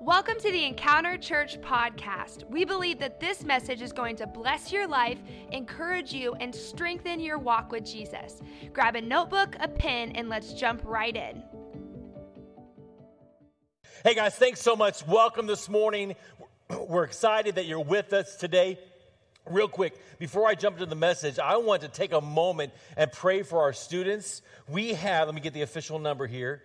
Welcome to the Encounter Church podcast. We believe that this message is going to bless your life, encourage you, and strengthen your walk with Jesus. Grab a notebook, a pen, and let's jump right in. Hey guys, thanks so much. Welcome this morning. We're excited that you're with us today. Real quick, before I jump into the message, I want to take a moment and pray for our students. We have, let me get the official number here.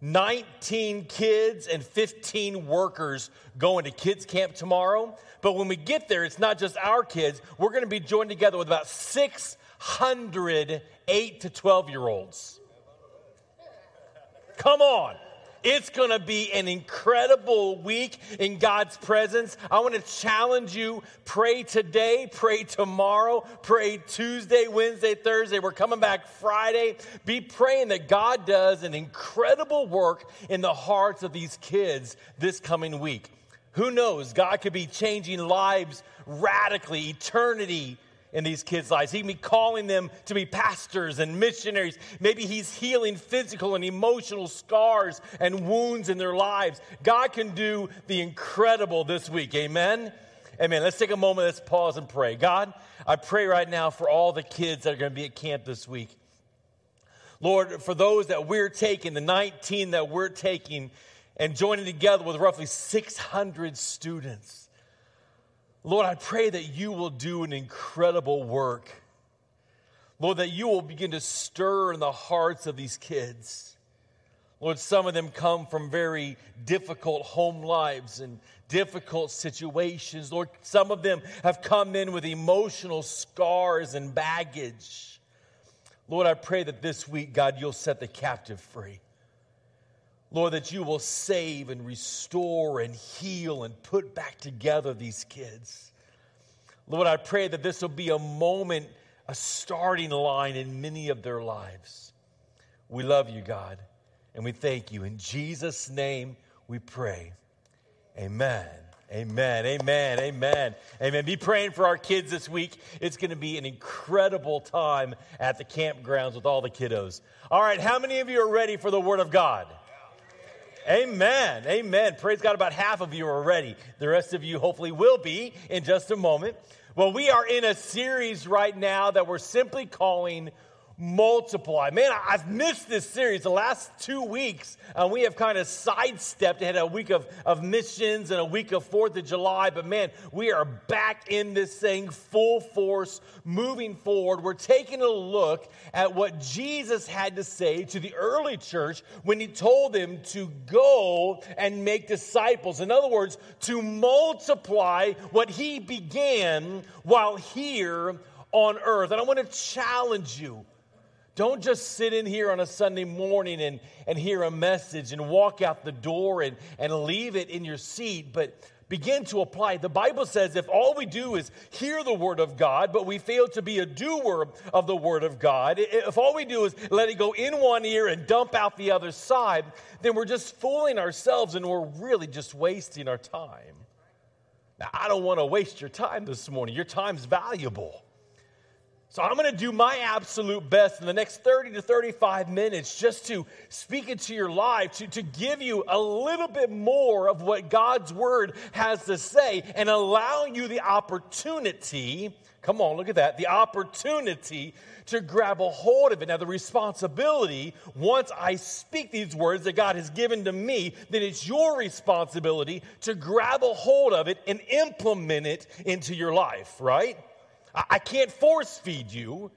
19 kids and 15 workers going to kids camp tomorrow. But when we get there, it's not just our kids. We're going to be joined together with about 600 8 to 12 year olds. Come on. It's going to be an incredible week in God's presence. I want to challenge you pray today, pray tomorrow, pray Tuesday, Wednesday, Thursday. We're coming back Friday. Be praying that God does an incredible work in the hearts of these kids this coming week. Who knows? God could be changing lives radically, eternity in these kids' lives. He can be calling them to be pastors and missionaries. Maybe He's healing physical and emotional scars and wounds in their lives. God can do the incredible this week. Amen. Amen. Let's take a moment, let's pause and pray. God, I pray right now for all the kids that are going to be at camp this week. Lord, for those that we're taking, the 19 that we're taking, and joining together with roughly 600 students. Lord, I pray that you will do an incredible work. Lord, that you will begin to stir in the hearts of these kids. Lord, some of them come from very difficult home lives and difficult situations. Lord, some of them have come in with emotional scars and baggage. Lord, I pray that this week, God, you'll set the captive free. Lord, that you will save and restore and heal and put back together these kids. Lord, I pray that this will be a moment, a starting line in many of their lives. We love you, God, and we thank you. In Jesus' name we pray. Amen. Amen. Amen. Amen. Amen. Be praying for our kids this week. It's going to be an incredible time at the campgrounds with all the kiddos. All right, how many of you are ready for the Word of God? Amen. Amen. Praise God. About half of you are ready. The rest of you hopefully will be in just a moment. Well, we are in a series right now that we're simply calling multiply. Man, I've missed this series the last two weeks. Uh, we have kind of sidestepped, had a week of, of missions and a week of 4th of July, but man, we are back in this thing full force, moving forward. We're taking a look at what Jesus had to say to the early church when he told them to go and make disciples. In other words, to multiply what he began while here on earth. And I want to challenge you don't just sit in here on a Sunday morning and, and hear a message and walk out the door and, and leave it in your seat, but begin to apply. The Bible says if all we do is hear the Word of God, but we fail to be a doer of the Word of God, if all we do is let it go in one ear and dump out the other side, then we're just fooling ourselves and we're really just wasting our time. Now, I don't want to waste your time this morning. Your time's valuable. So I'm going to do my absolute best in the next 30 to 35 minutes just to speak into your life, to, to give you a little bit more of what God's word has to say and allow you the opportunity, come on, look at that, the opportunity to grab a hold of it. Now, the responsibility, once I speak these words that God has given to me, then it's your responsibility to grab a hold of it and implement it into your life, right? I can't force feed you.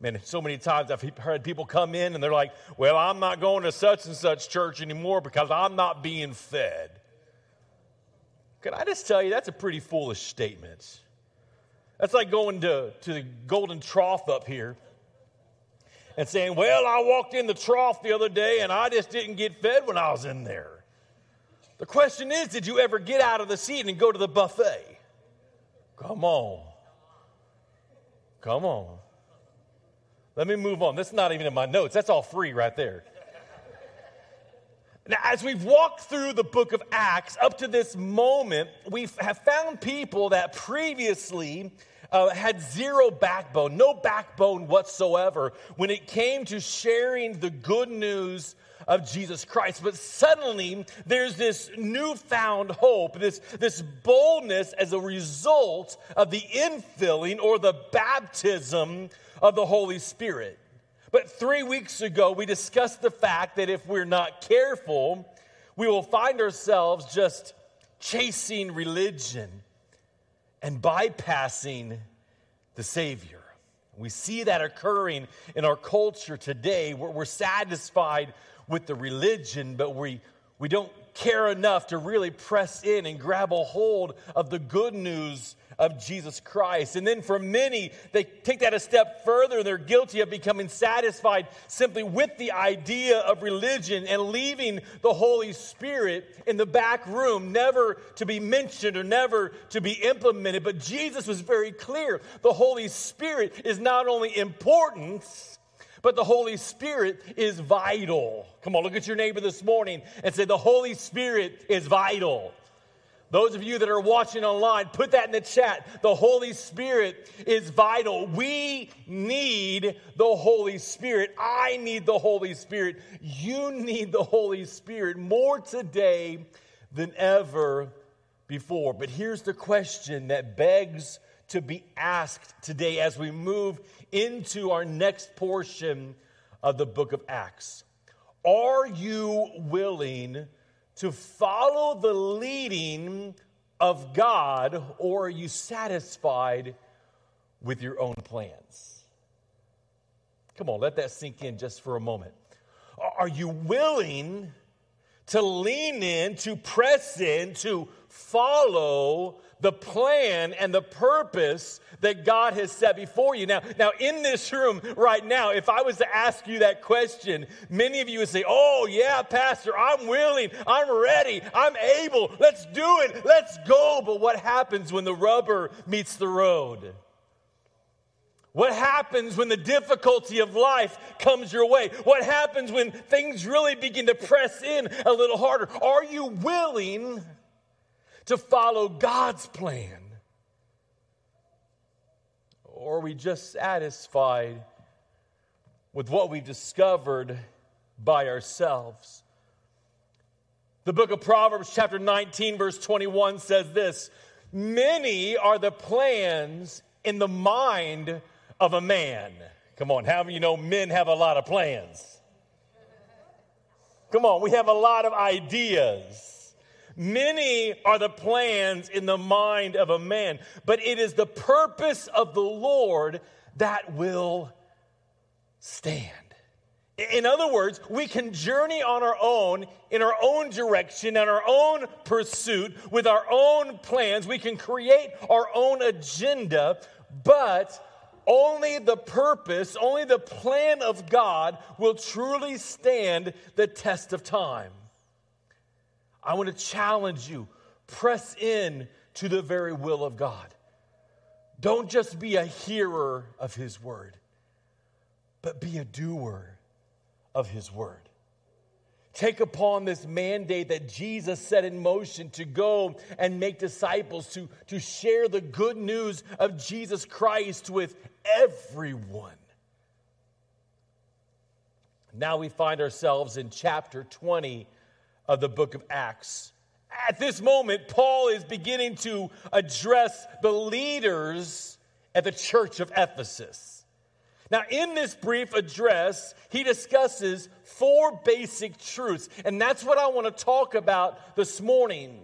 Man, so many times I've heard people come in and they're like, well, I'm not going to such and such church anymore because I'm not being fed. Can I just tell you, that's a pretty foolish statement. That's like going to, to the golden trough up here and saying, well, I walked in the trough the other day and I just didn't get fed when I was in there. The question is, did you ever get out of the seat and go to the buffet? Come on. Come on. Let me move on. That's not even in my notes. That's all free right there. Now, as we've walked through the book of Acts up to this moment, we have found people that previously uh, had zero backbone, no backbone whatsoever when it came to sharing the good news of Jesus Christ. But suddenly there's this newfound hope, this, this boldness as a result of the infilling or the baptism of the Holy Spirit. But three weeks ago, we discussed the fact that if we're not careful, we will find ourselves just chasing religion and bypassing the Savior. We see that occurring in our culture today where we're satisfied with the religion, but we, we don't care enough to really press in and grab a hold of the good news of Jesus Christ. And then for many, they take that a step further. They're guilty of becoming satisfied simply with the idea of religion and leaving the Holy Spirit in the back room, never to be mentioned or never to be implemented. But Jesus was very clear the Holy Spirit is not only important, but the Holy Spirit is vital. Come on, look at your neighbor this morning and say, The Holy Spirit is vital. Those of you that are watching online, put that in the chat. The Holy Spirit is vital. We need the Holy Spirit. I need the Holy Spirit. You need the Holy Spirit more today than ever before. But here's the question that begs to be asked today as we move into our next portion of the book of Acts. Are you willing to follow the leading of God, or are you satisfied with your own plans? Come on, let that sink in just for a moment. Are you willing to lean in, to press in, to follow the plan and the purpose that God has set before you. Now, now in this room right now, if I was to ask you that question, many of you would say, "Oh, yeah, pastor, I'm willing. I'm ready. I'm able. Let's do it. Let's go." But what happens when the rubber meets the road? What happens when the difficulty of life comes your way? What happens when things really begin to press in a little harder? Are you willing to follow God's plan? Or are we just satisfied with what we've discovered by ourselves? The book of Proverbs, chapter 19, verse 21 says this Many are the plans in the mind of a man. Come on, how you know men have a lot of plans? Come on, we have a lot of ideas. Many are the plans in the mind of a man, but it is the purpose of the Lord that will stand. In other words, we can journey on our own, in our own direction, in our own pursuit, with our own plans. We can create our own agenda, but only the purpose, only the plan of God will truly stand the test of time. I want to challenge you press in to the very will of God. Don't just be a hearer of His word, but be a doer of His word. Take upon this mandate that Jesus set in motion to go and make disciples, to, to share the good news of Jesus Christ with everyone. Now we find ourselves in chapter 20 of the book of Acts. At this moment, Paul is beginning to address the leaders at the church of Ephesus. Now, in this brief address, he discusses four basic truths, and that's what I want to talk about this morning.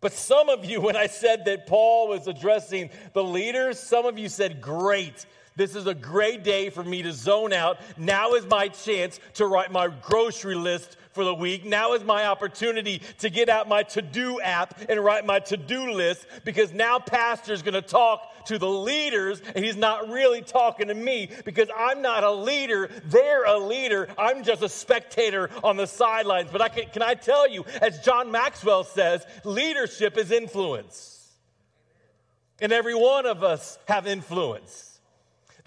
But some of you, when I said that Paul was addressing the leaders, some of you said, Great, this is a great day for me to zone out. Now is my chance to write my grocery list for the week. Now is my opportunity to get out my to do app and write my to do list because now Pastor's going to talk to the leaders and he's not really talking to me because I'm not a leader. They're a leader. I'm just a spectator on the sidelines. But I can, can I tell you, as John Maxwell says, leadership is influence. And every one of us have influence.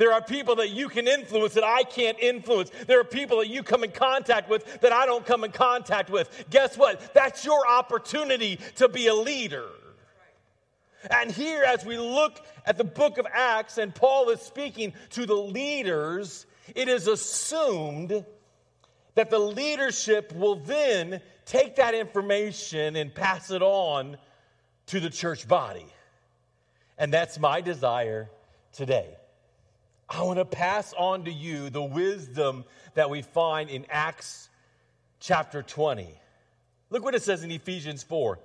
There are people that you can influence that I can't influence. There are people that you come in contact with that I don't come in contact with. Guess what? That's your opportunity to be a leader. And here, as we look at the book of Acts, and Paul is speaking to the leaders, it is assumed that the leadership will then take that information and pass it on to the church body. And that's my desire today. I want to pass on to you the wisdom that we find in Acts chapter 20. Look what it says in Ephesians 4.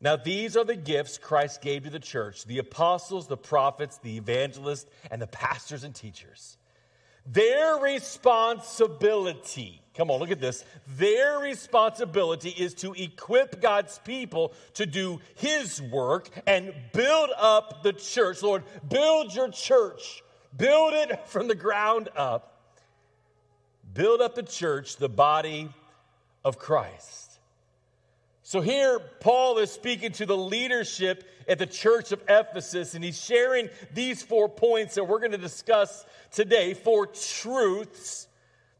Now, these are the gifts Christ gave to the church the apostles, the prophets, the evangelists, and the pastors and teachers. Their responsibility, come on, look at this. Their responsibility is to equip God's people to do His work and build up the church. Lord, build your church, build it from the ground up. Build up the church, the body of Christ. So here, Paul is speaking to the leadership at the church of Ephesus, and he's sharing these four points that we're going to discuss today four truths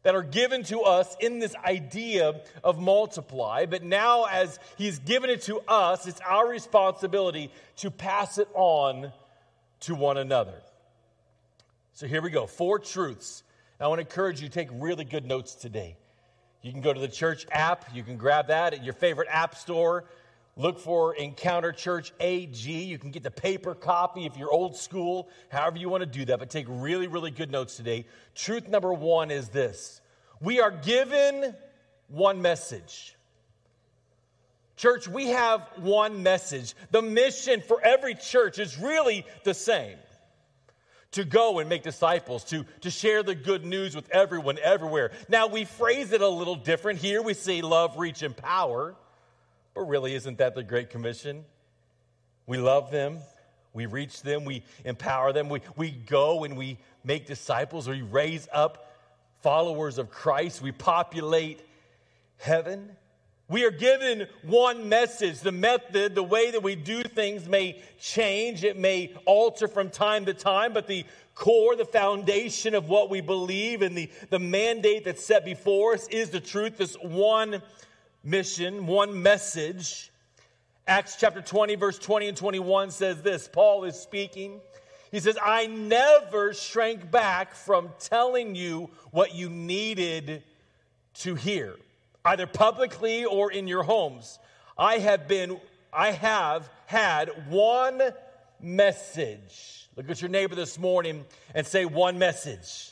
that are given to us in this idea of multiply. But now, as he's given it to us, it's our responsibility to pass it on to one another. So here we go four truths. I want to encourage you to take really good notes today. You can go to the church app, you can grab that at your favorite app store. Look for Encounter Church AG. You can get the paper copy if you're old school, however you want to do that, but take really, really good notes today. Truth number one is this we are given one message. Church, we have one message. The mission for every church is really the same to go and make disciples, to, to share the good news with everyone, everywhere. Now, we phrase it a little different. Here we say love, reach, and power. But really, isn't that the Great Commission? We love them, we reach them, we empower them, we, we go and we make disciples, we raise up followers of Christ, we populate heaven. We are given one message. The method, the way that we do things may change, it may alter from time to time, but the core, the foundation of what we believe and the, the mandate that's set before us is the truth, this one mission, one message. Acts chapter 20, verse 20 and 21 says this Paul is speaking. He says, I never shrank back from telling you what you needed to hear either publicly or in your homes. I have been, I have had one message. Look at your neighbor this morning and say, one message.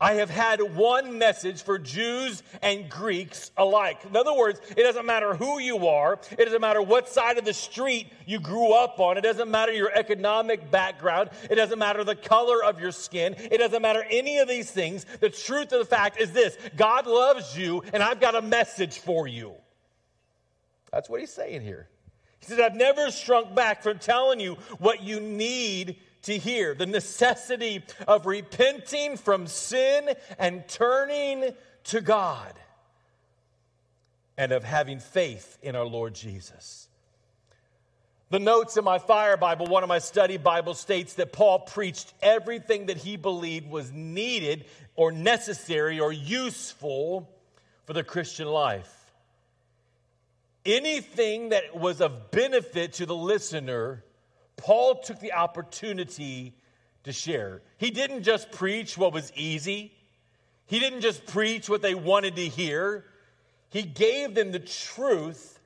I have had one message for Jews and Greeks alike. In other words, it doesn't matter who you are, it doesn't matter what side of the street you grew up on, it doesn't matter your economic background, it doesn't matter the color of your skin, it doesn't matter any of these things. The truth of the fact is this God loves you, and I've got a message for you. That's what he's saying here. He says, I've never shrunk back from telling you what you need to hear the necessity of repenting from sin and turning to God, and of having faith in our Lord Jesus. The notes in my fire Bible, one of my study Bibles, states that Paul preached everything that he believed was needed or necessary or useful for the Christian life. Anything that was of benefit to the listener Paul took the opportunity to share. He didn't just preach what was easy, he didn't just preach what they wanted to hear. He gave them the truth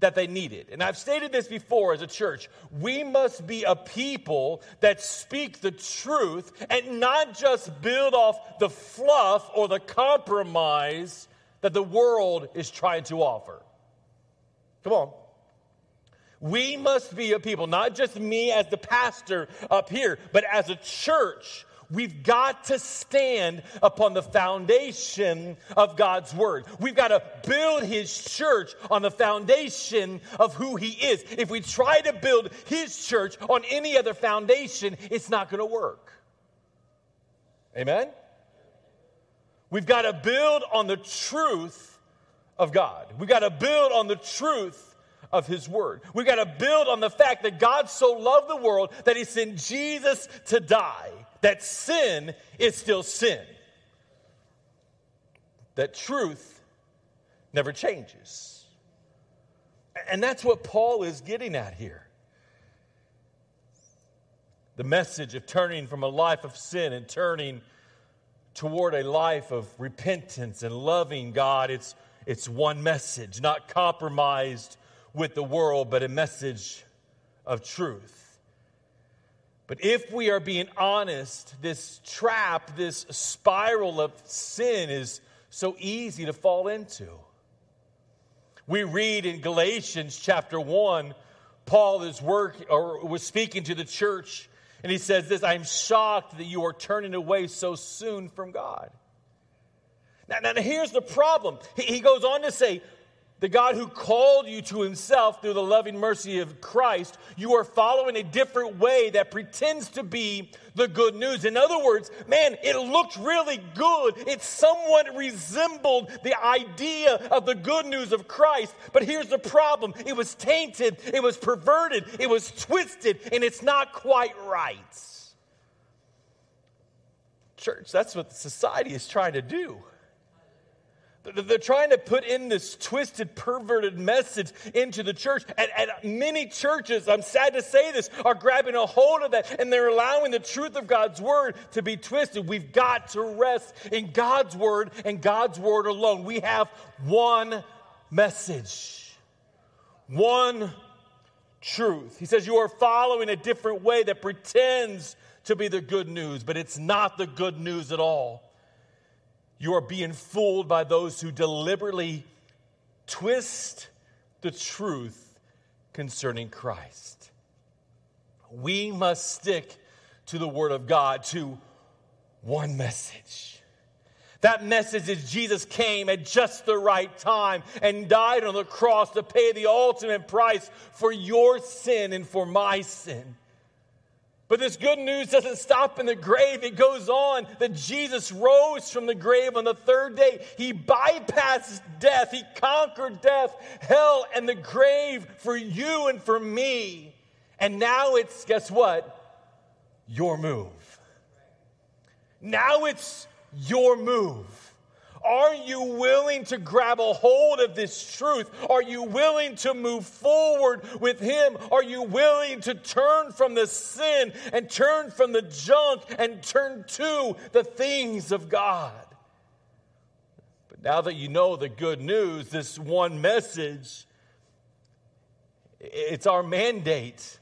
that they needed. And I've stated this before as a church. We must be a people that speak the truth and not just build off the fluff or the compromise that the world is trying to offer. Come on. We must be a people, not just me as the pastor up here, but as a church. We've got to stand upon the foundation of God's word. We've got to build his church on the foundation of who he is. If we try to build his church on any other foundation, it's not going to work. Amen? We've got to build on the truth of God. We've got to build on the truth of His Word. We got to build on the fact that God so loved the world that He sent Jesus to die, that sin is still sin, that truth never changes. And that's what Paul is getting at here. The message of turning from a life of sin and turning toward a life of repentance and loving God, it's, it's one message, not compromised with the world, but a message of truth. But if we are being honest, this trap, this spiral of sin is so easy to fall into. We read in Galatians chapter 1, Paul is work or was speaking to the church, and he says this I'm shocked that you are turning away so soon from God. Now, now here's the problem. He, he goes on to say, the God who called you to himself through the loving mercy of Christ, you are following a different way that pretends to be the good news. In other words, man, it looked really good. It somewhat resembled the idea of the good news of Christ. But here's the problem it was tainted, it was perverted, it was twisted, and it's not quite right. Church, that's what society is trying to do. They're trying to put in this twisted, perverted message into the church. And, and, many churches, I'm sad to say this, are grabbing a hold of that and they're allowing the truth of God's word to be twisted. We've got to rest in God's word and God's word alone. We have one message, one truth. He says, You are following a different way that pretends to be the good news, but it's not the good news at all. You are being fooled by those who deliberately twist the truth concerning Christ. We must stick to the Word of God, to one message. That message is Jesus came at just the right time and died on the cross to pay the ultimate price for your sin and for my sin. But this good news doesn't stop in the grave. It goes on that Jesus rose from the grave on the third day. He bypassed death, He conquered death, hell, and the grave for you and for me. And now it's, guess what? Your move. Now it's your move. Are you willing to grab a hold of this truth? Are you willing to move forward with Him? Are you willing to turn from the sin and turn from the junk and turn to the things of God? But now that you know the good news, this one message, it's our mandate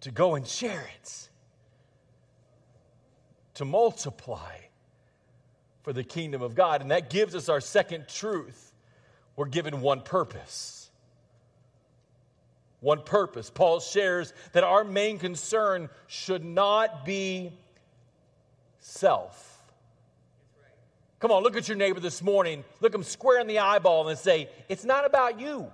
to go and share it, to multiply for the kingdom of God. And that gives us our second truth. We're given one purpose. One purpose. Paul shares that our main concern should not be self. Come on, look at your neighbor this morning. Look him square in the eyeball and say, It's not about you.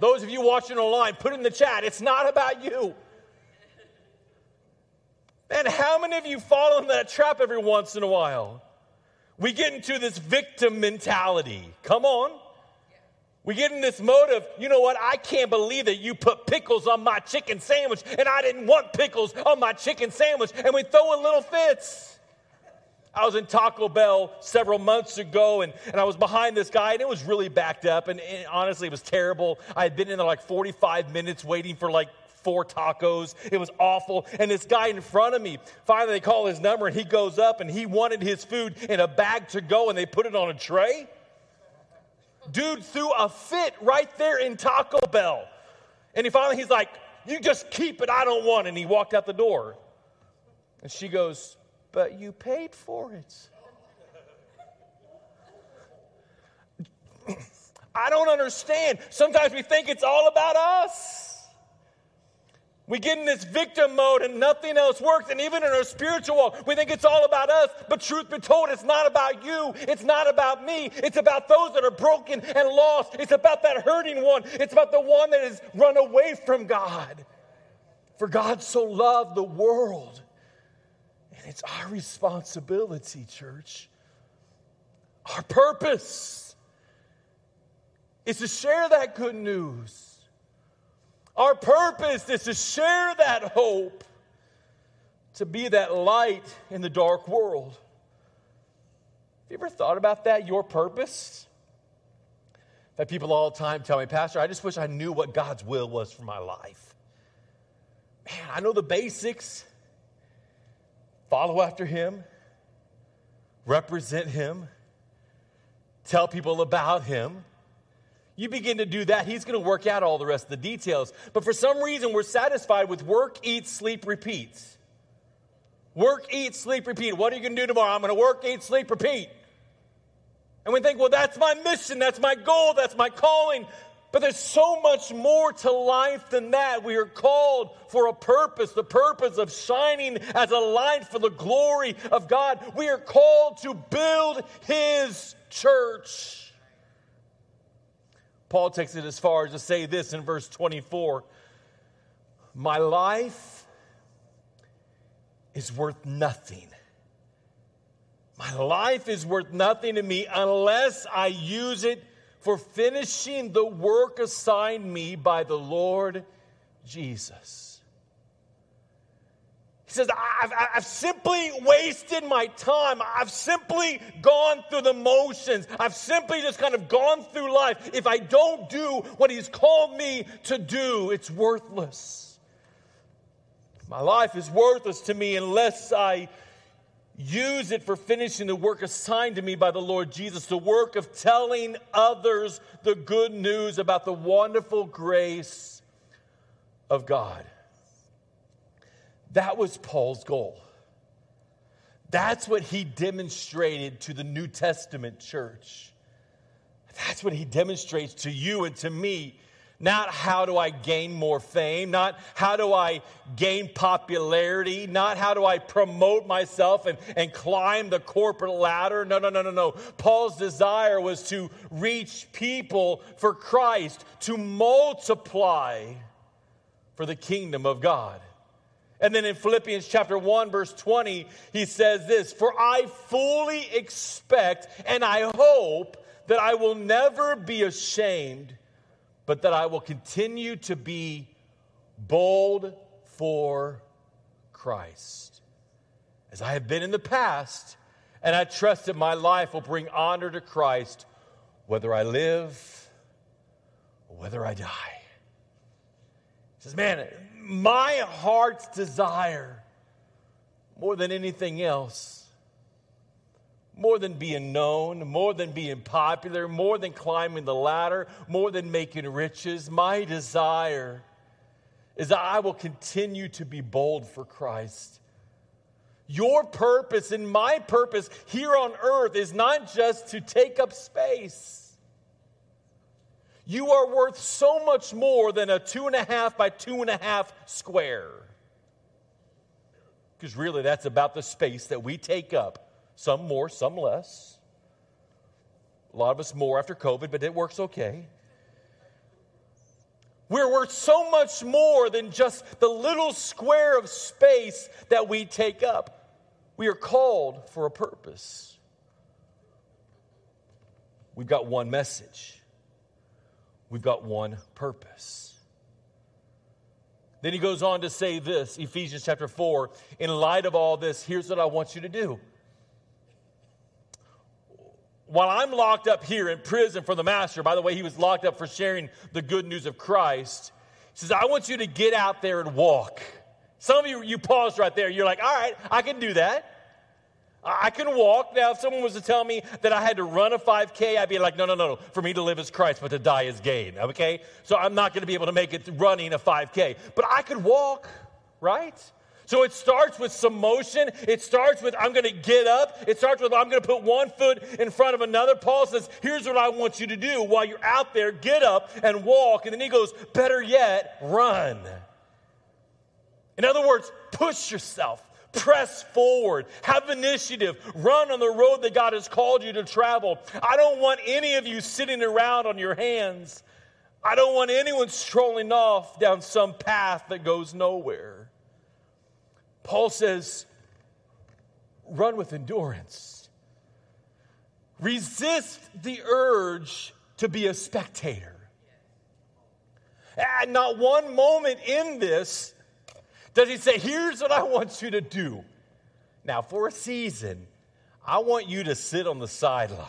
Those of you watching online, put in the chat, it's not about you. And how many of you fall in that trap every once in a while? We get into this victim mentality. Come on. We get in this mode of, you know what, I can't believe that you put pickles on my chicken sandwich and I didn't want pickles on my chicken sandwich. And we throw in little fits. I was in Taco Bell several months ago and, and I was behind this guy and it was really backed up. And, and honestly, it was terrible. I had been in there like 45 minutes waiting for like four tacos. It was awful. And this guy in front of me, finally they call his number and he goes up and he wanted his food in a bag to go and they put it on a tray. Dude threw a fit right there in Taco Bell. And he finally he's like, "You just keep it. I don't want." It. And he walked out the door. And she goes, "But you paid for it." I don't understand. Sometimes we think it's all about us. We get in this victim mode and nothing else works. And even in our spiritual walk, we think it's all about us. But truth be told, it's not about you. It's not about me. It's about those that are broken and lost. It's about that hurting one. It's about the one that has run away from God. For God so loved the world. And it's our responsibility, church. Our purpose is to share that good news our purpose is to share that hope, to be that light in the dark world. Have you ever thought about that, your purpose? That people all the time tell me, Pastor, I just wish I knew what God's will was for my life. Man, I know the basics. follow after him, represent him, tell people about him. You begin to do that, he's going to work out all the rest of the details. But for some reason, we're satisfied with work, eat, sleep, repeat. Work, eat, sleep, repeat. What are you going to do tomorrow? I'm going to work, eat, sleep, repeat. And we think, well, that's my mission, that's my goal, that's my calling. But there's so much more to life than that. We are called for a purpose, the purpose of shining as a light for the glory of God. We are called to build His church. Paul takes it as far as to say this in verse 24 My life is worth nothing. My life is worth nothing to me unless I use it for finishing the work assigned me by the Lord Jesus. He says, I've, I've, simply wasted my time. I've simply gone through the motions. I've simply just kind of gone through life. If I don't do what He's called me to do, it's worthless. My life is worthless to me unless I use it for finishing the work assigned to me by the Lord Jesus, the work of telling others the good news about the wonderful grace of God. That was Paul's goal. That's what he demonstrated to the New Testament church. That's what he demonstrates to you and to me not how do I gain more fame, not how do I gain popularity, not how do I promote myself and, and climb the corporate ladder. No, no, no, no, no. Paul's desire was to reach people for Christ, to multiply for the kingdom of God. And then in Philippians chapter 1, verse 20, he says this For I fully expect and I hope that I will never be ashamed but that I will continue to be bold for Christ. As I have been in the past, and I trust that my life will bring honor to Christ whether I live or whether I die. He says, Man, my heart's desire more than anything else more than being known, more than being popular, more than climbing the ladder, more than making riches. My desire is that I will continue to be bold for Christ. Your purpose and my purpose here on earth is not just to take up space. You are worth so much more than a two and a half by two and a half square. Because really, that's about the space that we take up some more, some less. A lot of us more after COVID, but it works okay. We're worth so much more than just the little square of space that we take up. We are called for a purpose. We've got one message, we've got one purpose. Then he goes on to say this, Ephesians chapter 4 In light of all this, here's what I want you to do while I'm locked up here in prison for the master, by the way, he was locked up for sharing the good news of Christ. He says, I want you to get out there and walk. Some of you, you paused right there. You're like, all right, I can do that. I can walk. Now, if someone was to tell me that I had to run a 5K, I'd be like, no, no, no, no. For me to live is Christ, but to die is gain. Okay? So I'm not going to be able to make it running a 5K. But I could walk, right? So it starts with some motion. It starts with, I'm going to get up. It starts with, I'm going to put one foot in front of another. Paul says, Here's what I want you to do while you're out there get up and walk. And then he goes, Better yet, run. In other words, push yourself. Press forward, have initiative, run on the road that God has called you to travel. I don't want any of you sitting around on your hands. I don't want anyone strolling off down some path that goes nowhere. Paul says, run with endurance. Resist the urge to be a spectator. And not one moment in this does he say, Here's what I want you to do. Now, for a season, I want you to sit on the sideline.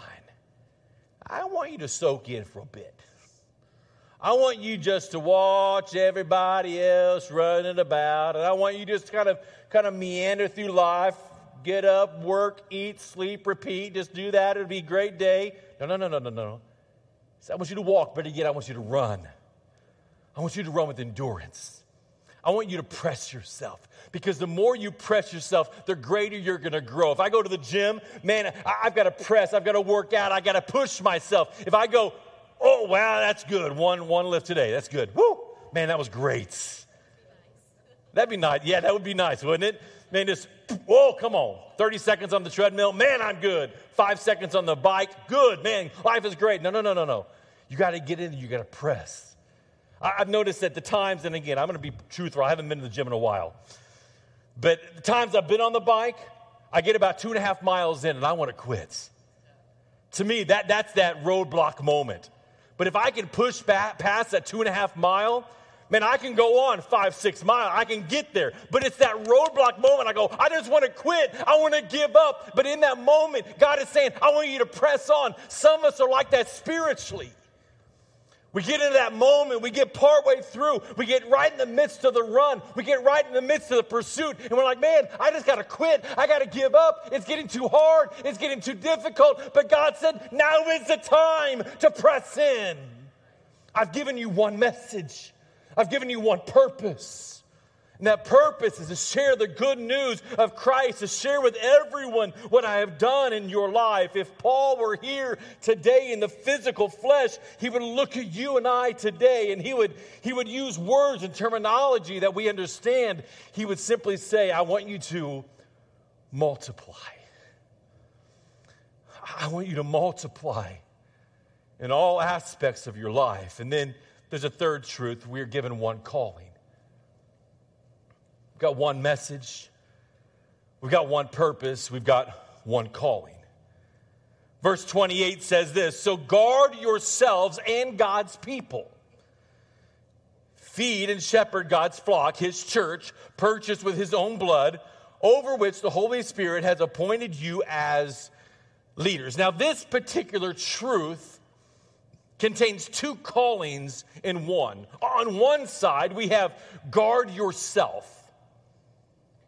I want you to soak in for a bit. I want you just to watch everybody else running about, and I want you just kind of kind of meander through life get up, work, eat, sleep, repeat. Just do that. It'll be a great day. No, no, no, no, no, no. I want you to walk, but again, I want you to run. I want you to run with endurance. I want you to press yourself because the more you press yourself, the greater you're going to grow. If I go to the gym, man, I, have got to press, I've got to work out, I've got to push myself. If I go, oh, wow, that's good, one, one lift today, that's good. Woo, man, that was great. That'd be nice. Yeah, that would be nice, wouldn't it? Man, just, whoa, come on. 30 seconds on the treadmill, man, I'm good. Five seconds on the bike, good, man, life is great. No, no, no, no, no. You got to get in, you got to press. I've noticed that the times, and again, I'm going to be truthful, I haven't been to the gym in a while, but the times I've been on the bike, I get about two and a half miles in and I want to quit. To me, that, that's that roadblock moment. But if I can push back past that two and a half mile, man, I can go on five, six miles. I can get there. But it's that roadblock moment. I go, I just want to quit. I want to give up. But in that moment, God is saying, I want you to press on. Some of us are like that spiritually. We get into that moment, we get partway through, we get right in the midst of the run, we get right in the midst of the pursuit, and we're like, man, I just got to quit. I got to give up. It's getting too hard, it's getting too difficult. But God said, now is the time to press in. I've given you one message, I've given you one purpose. And that purpose is to share the good news of Christ, to share with everyone what I have done in your life. If Paul were here today in the physical flesh, he would look at you and I today and he would, he would use words and terminology that we understand. He would simply say, I want you to multiply. I want you to multiply in all aspects of your life. And then there's a third truth we're given one calling got one message, we've got one purpose, we've got one calling. Verse 28 says this So guard yourselves and God's people. Feed and shepherd God's flock, his church, purchased with his own blood, over which the Holy Spirit has appointed you as leaders. Now, this particular truth contains two callings in one. On one side, we have guard yourself.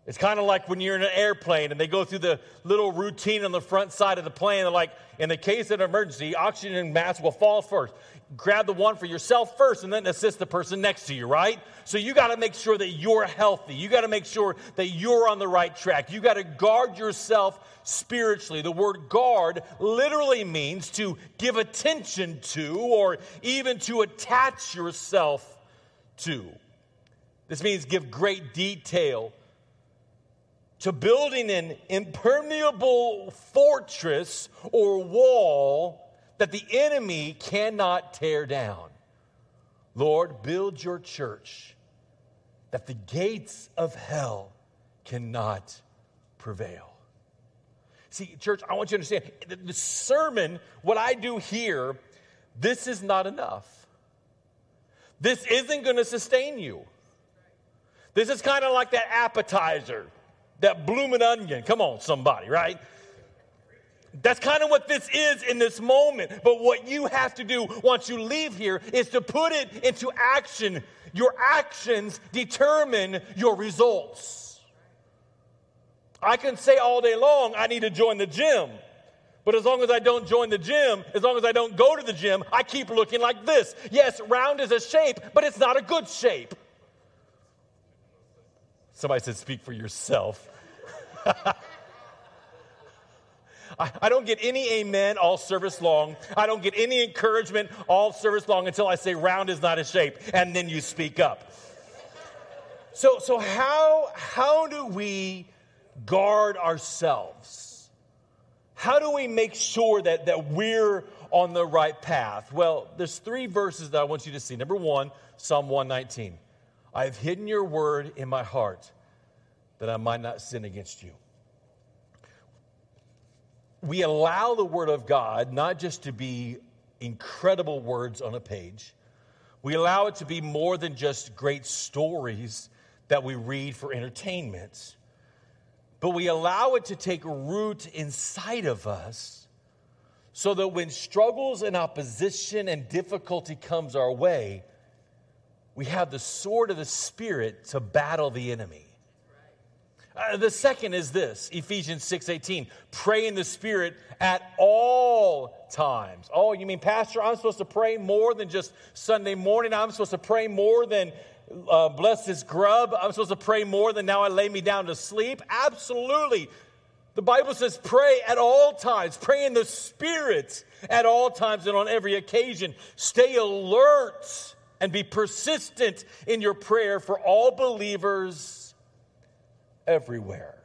It's kind of like when you're in an airplane and they go through the little routine on the front side of the plane. They're like, in the case of an emergency, oxygen mask will fall first. Grab the one for yourself first and then assist the person next to you, right? So you got to make sure that you're healthy. You got to make sure that you're on the right track. You got to guard yourself spiritually. The word guard literally means to give attention to or even to attach yourself to. This means give great detail to building an impermeable fortress or wall that the enemy cannot tear down. Lord, build your church that the gates of hell cannot prevail. See, church, I want you to understand the sermon, what I do here, this is not enough. This isn't going to sustain you. This is kind of like that appetizer that blooming onion. Come on, somebody, right? That's kind of what this is in this moment. But what you have to do once you leave here is to put it into action. Your actions determine your results. I can say all day long, I need to join the gym. But as long as I don't join the gym, as long as I don't go to the gym, I keep looking like this. Yes, round is a shape, but it's not a good shape. Somebody said, Speak for yourself. I, I don't get any amen all service long. I don't get any encouragement all service long until I say round is not a shape, and then you speak up. So, so how, how do we guard ourselves? How do we make sure that, that we're on the right path? Well, there's three verses that I want you to see. Number one, Psalm 119. I have hidden your word in my heart that I might not sin against you. We allow the word of God not just to be incredible words on a page, we allow it to be more than just great stories that we read for entertainment, but we allow it to take root inside of us so that when struggles and opposition and difficulty comes our way, we have the sword of the Spirit to battle the enemy. Uh, the second is this Ephesians 6:18 pray in the spirit at all times. Oh, you mean pastor I'm supposed to pray more than just Sunday morning? I'm supposed to pray more than uh, bless this grub? I'm supposed to pray more than now I lay me down to sleep? Absolutely. The Bible says pray at all times. Pray in the spirit at all times and on every occasion. Stay alert and be persistent in your prayer for all believers everywhere.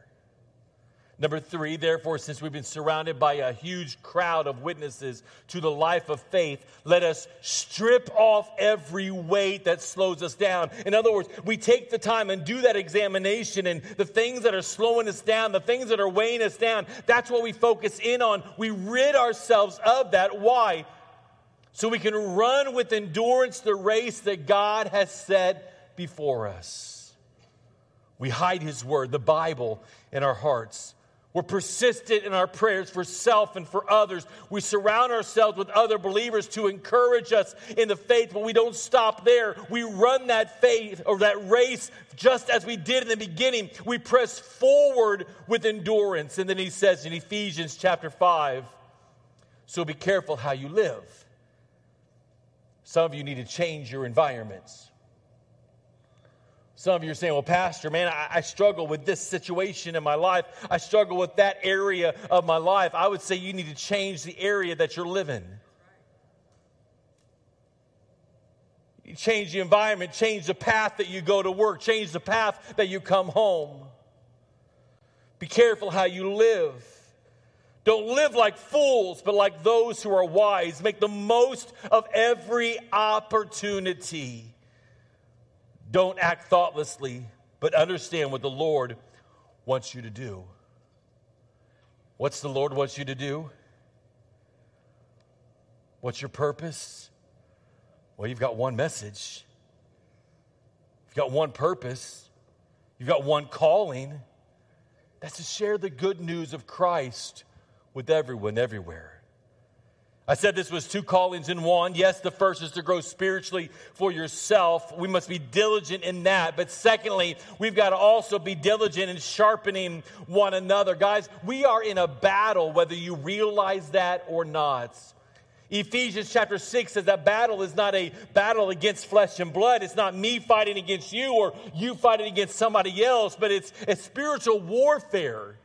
Number three, therefore, since we've been surrounded by a huge crowd of witnesses to the life of faith, let us strip off every weight that slows us down. In other words, we take the time and do that examination, and the things that are slowing us down, the things that are weighing us down, that's what we focus in on. We rid ourselves of that. Why? So we can run with endurance the race that God has set before us. We hide His Word, the Bible, in our hearts. We're persistent in our prayers for self and for others. We surround ourselves with other believers to encourage us in the faith, but we don't stop there. We run that faith or that race just as we did in the beginning. We press forward with endurance. And then he says in Ephesians chapter 5 so be careful how you live. Some of you need to change your environments. Some of you are saying, well, Pastor, man, I, I, struggle with this situation in my life. I struggle with that area of my life. I would say you need to change the area that you're living. You change the environment, change the path that you go to work, change the path that you come home. Be careful how you live. Don't live like fools, but like those who are wise. Make the most of every opportunity. Don't act thoughtlessly, but understand what the Lord wants you to do. What's the Lord wants you to do? What's your purpose? Well, you've got one message. You've got one purpose. You've got one calling. That's to share the good news of Christ with everyone, everywhere. I said this was two callings in one. Yes, the first is to grow spiritually for yourself. We must be diligent in that. But secondly, we've got to also be diligent in sharpening one another. Guys, we are in a battle, whether you realize that or not. Ephesians chapter 6 says that battle is not a battle against flesh and blood. It's not me fighting against you or you fighting against somebody else, but it's a spiritual warfare.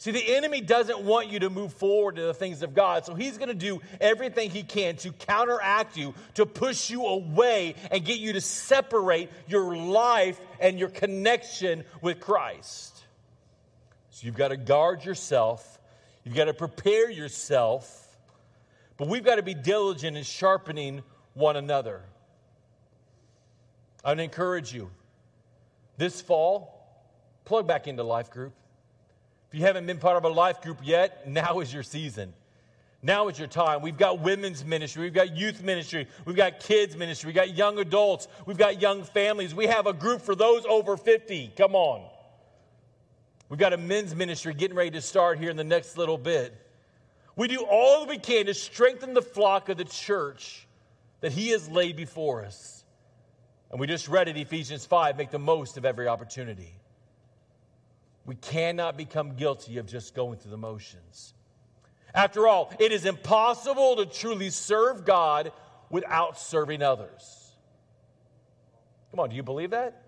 See, the enemy doesn't want you to move forward to the things of God, so he's going to do everything he can to counteract you, to push you away, and get you to separate your life and your connection with Christ. So you've got to guard yourself, you've got to prepare yourself, but we've got to be diligent in sharpening one another. I would encourage you this fall, plug back into Life Group. If you haven't been part of a life group yet, now is your season. Now is your time. We've got women's ministry, we've got youth ministry, we've got kids ministry, we've got young adults, we've got young families. We have a group for those over 50. Come on. We've got a men's ministry getting ready to start here in the next little bit. We do all that we can to strengthen the flock of the church that He has laid before us. And we just read it, Ephesians 5 make the most of every opportunity. We cannot become guilty of just going through the motions. After all, it is impossible to truly serve God without serving others. Come on, do you believe that?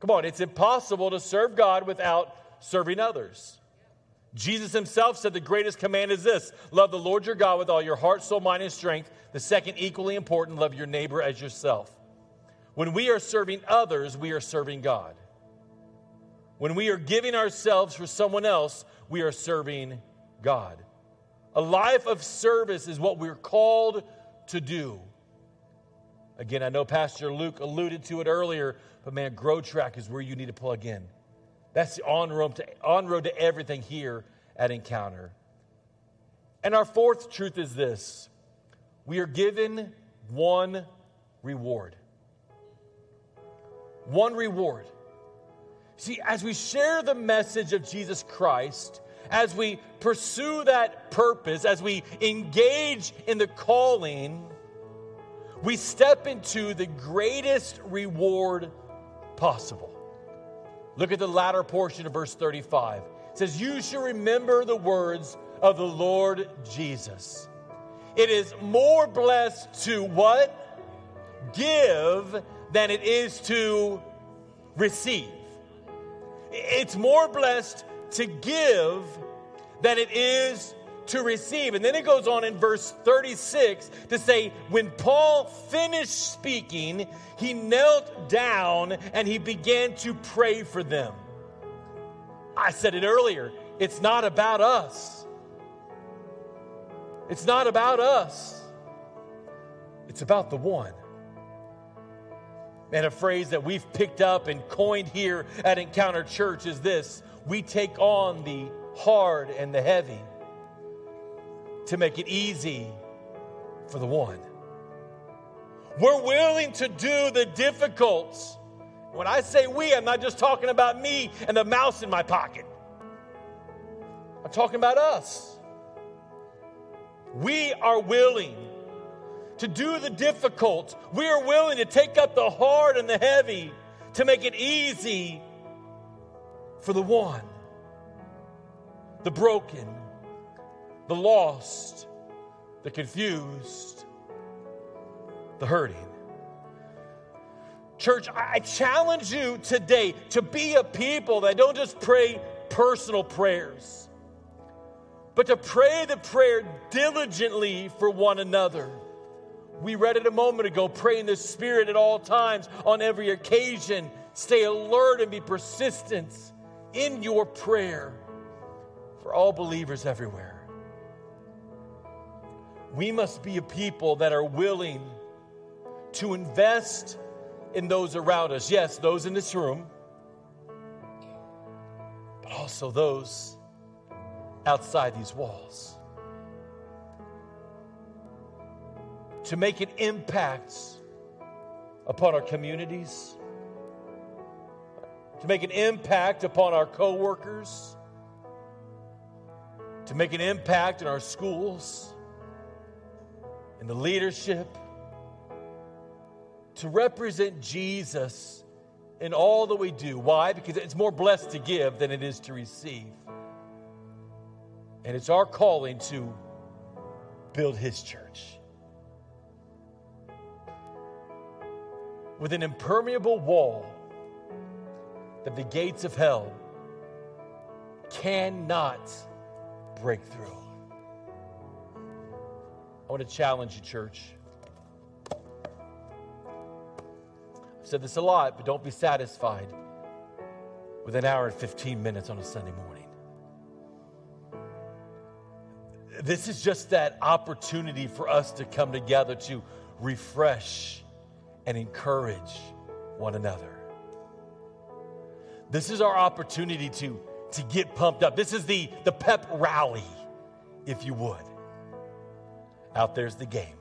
Come on, it's impossible to serve God without serving others. Jesus himself said the greatest command is this love the Lord your God with all your heart, soul, mind, and strength. The second, equally important, love your neighbor as yourself. When we are serving others, we are serving God. When we are giving ourselves for someone else, we are serving God. A life of service is what we're called to do. Again, I know Pastor Luke alluded to it earlier, but man, Grow Track is where you need to plug in. That's the on road to, on road to everything here at Encounter. And our fourth truth is this we are given one reward. One reward. See, as we share the message of Jesus Christ, as we pursue that purpose, as we engage in the calling, we step into the greatest reward possible. Look at the latter portion of verse 35. It says, You shall remember the words of the Lord Jesus. It is more blessed to what? Give than it is to receive. It's more blessed to give than it is to receive. And then it goes on in verse 36 to say, when Paul finished speaking, he knelt down and he began to pray for them. I said it earlier, it's not about us. It's not about us. It's about the one. And a phrase that we've picked up and coined here at Encounter Church is this we take on the hard and the heavy to make it easy for the one. We're willing to do the difficult. When I say we, I'm not just talking about me and the mouse in my pocket. I'm talking about us. We are willing to do the difficult. We are willing to take up the hard and the heavy to make it easy for the one, the broken, the lost, the confused, the hurting. Church, I challenge you today to be a people that don't just pray personal prayers, but to pray the prayer diligently for one another. We read it a moment ago pray in the Spirit at all times, on every occasion. Stay alert and be persistent in your prayer for all believers everywhere we must be a people that are willing to invest in those around us. Yes, those in this room, but also those outside these walls. To make an impact upon our communities, to make an impact upon our coworkers, to make an impact in our schools in the leadership to represent Jesus in all that we do. Why? Because it's more blessed to give than it is to receive. And it's our calling to build His church. With an impermeable wall that the gates of hell cannot break through. I want to challenge you, church. I've said this a lot, but don't be satisfied with an hour and 15 minutes on a Sunday morning. This is just that opportunity for us to come together to refresh and encourage one another. This is our opportunity to, to get pumped up. This is the, the pep rally, if you would. Out there's the game.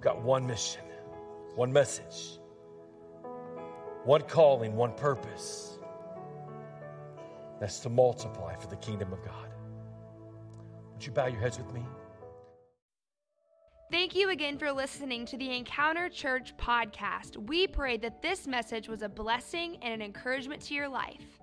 Got one mission, one message, one calling, one purpose. That's to multiply for the kingdom of God. Would you bow your heads with me? Thank you again for listening to the Encounter Church podcast. We pray that this message was a blessing and an encouragement to your life.